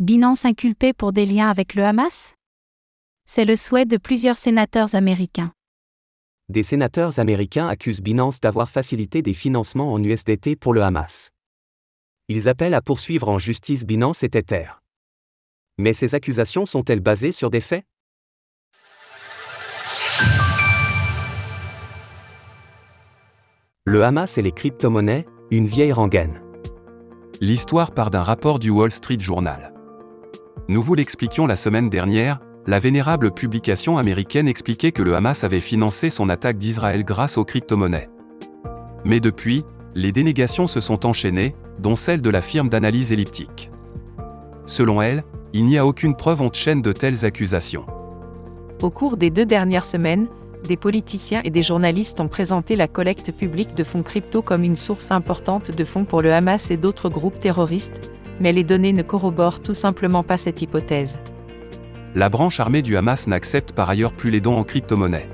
Binance inculpé pour des liens avec le Hamas? C'est le souhait de plusieurs sénateurs américains. Des sénateurs américains accusent Binance d'avoir facilité des financements en USDT pour le Hamas. Ils appellent à poursuivre en justice Binance et Tether. Mais ces accusations sont-elles basées sur des faits? Le Hamas et les crypto-monnaies, une vieille rengaine. L'histoire part d'un rapport du Wall Street Journal. Nous vous l'expliquions la semaine dernière, la vénérable publication américaine expliquait que le Hamas avait financé son attaque d'Israël grâce aux crypto-monnaies. Mais depuis, les dénégations se sont enchaînées, dont celle de la firme d'analyse elliptique. Selon elle, il n'y a aucune preuve on chaîne de telles accusations. Au cours des deux dernières semaines, des politiciens et des journalistes ont présenté la collecte publique de fonds crypto comme une source importante de fonds pour le Hamas et d'autres groupes terroristes, mais les données ne corroborent tout simplement pas cette hypothèse. La branche armée du Hamas n'accepte par ailleurs plus les dons en crypto-monnaie.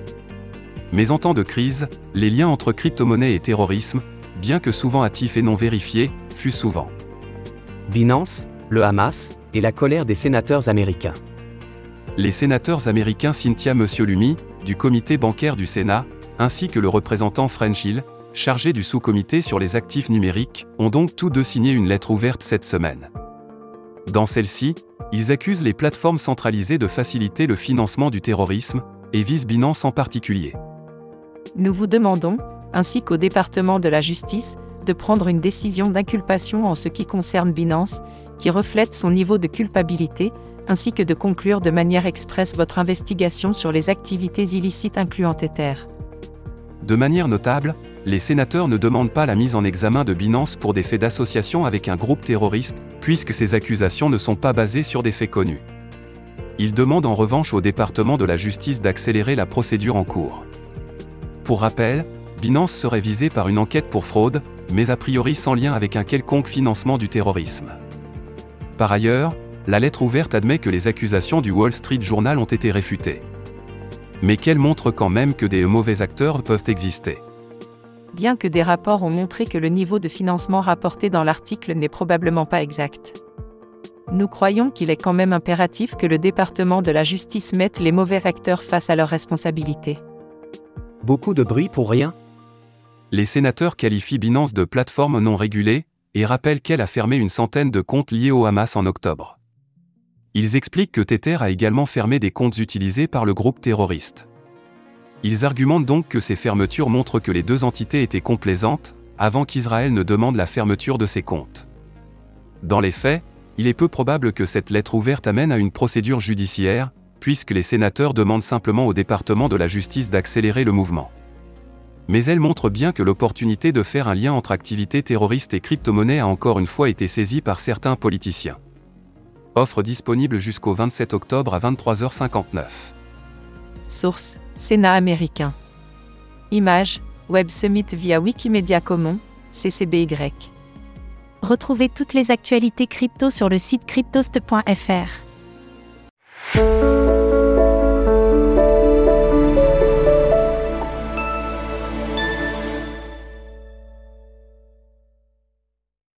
Mais en temps de crise, les liens entre crypto-monnaie et terrorisme, bien que souvent hâtifs et non vérifiés, fusent souvent. Binance, le Hamas, et la colère des sénateurs américains. Les sénateurs américains Cynthia Lumi, du comité bancaire du Sénat, ainsi que le représentant French Hill, chargé du sous-comité sur les actifs numériques, ont donc tous deux signé une lettre ouverte cette semaine. Dans celle-ci, ils accusent les plateformes centralisées de faciliter le financement du terrorisme, et visent Binance en particulier. Nous vous demandons, ainsi qu'au département de la justice, de prendre une décision d'inculpation en ce qui concerne Binance, qui reflète son niveau de culpabilité, ainsi que de conclure de manière expresse votre investigation sur les activités illicites incluant Tether. De manière notable, les sénateurs ne demandent pas la mise en examen de Binance pour des faits d'association avec un groupe terroriste, puisque ces accusations ne sont pas basées sur des faits connus. Ils demandent en revanche au département de la justice d'accélérer la procédure en cours. Pour rappel, Binance serait visée par une enquête pour fraude, mais a priori sans lien avec un quelconque financement du terrorisme. Par ailleurs, la lettre ouverte admet que les accusations du Wall Street Journal ont été réfutées. Mais qu'elle montre quand même que des mauvais acteurs peuvent exister. Bien que des rapports ont montré que le niveau de financement rapporté dans l'article n'est probablement pas exact. Nous croyons qu'il est quand même impératif que le département de la justice mette les mauvais acteurs face à leurs responsabilités. Beaucoup de bruit pour rien? Les sénateurs qualifient Binance de plateforme non régulée, et rappellent qu'elle a fermé une centaine de comptes liés au Hamas en octobre. Ils expliquent que Tether a également fermé des comptes utilisés par le groupe terroriste. Ils argumentent donc que ces fermetures montrent que les deux entités étaient complaisantes, avant qu'Israël ne demande la fermeture de ses comptes. Dans les faits, il est peu probable que cette lettre ouverte amène à une procédure judiciaire, puisque les sénateurs demandent simplement au département de la justice d'accélérer le mouvement mais elle montre bien que l'opportunité de faire un lien entre activités terroristes et crypto-monnaies a encore une fois été saisie par certains politiciens. Offre disponible jusqu'au 27 octobre à 23h59. Source Sénat américain. Images, Web Summit via Wikimedia Commons, CCBY. Retrouvez toutes les actualités crypto sur le site cryptost.fr.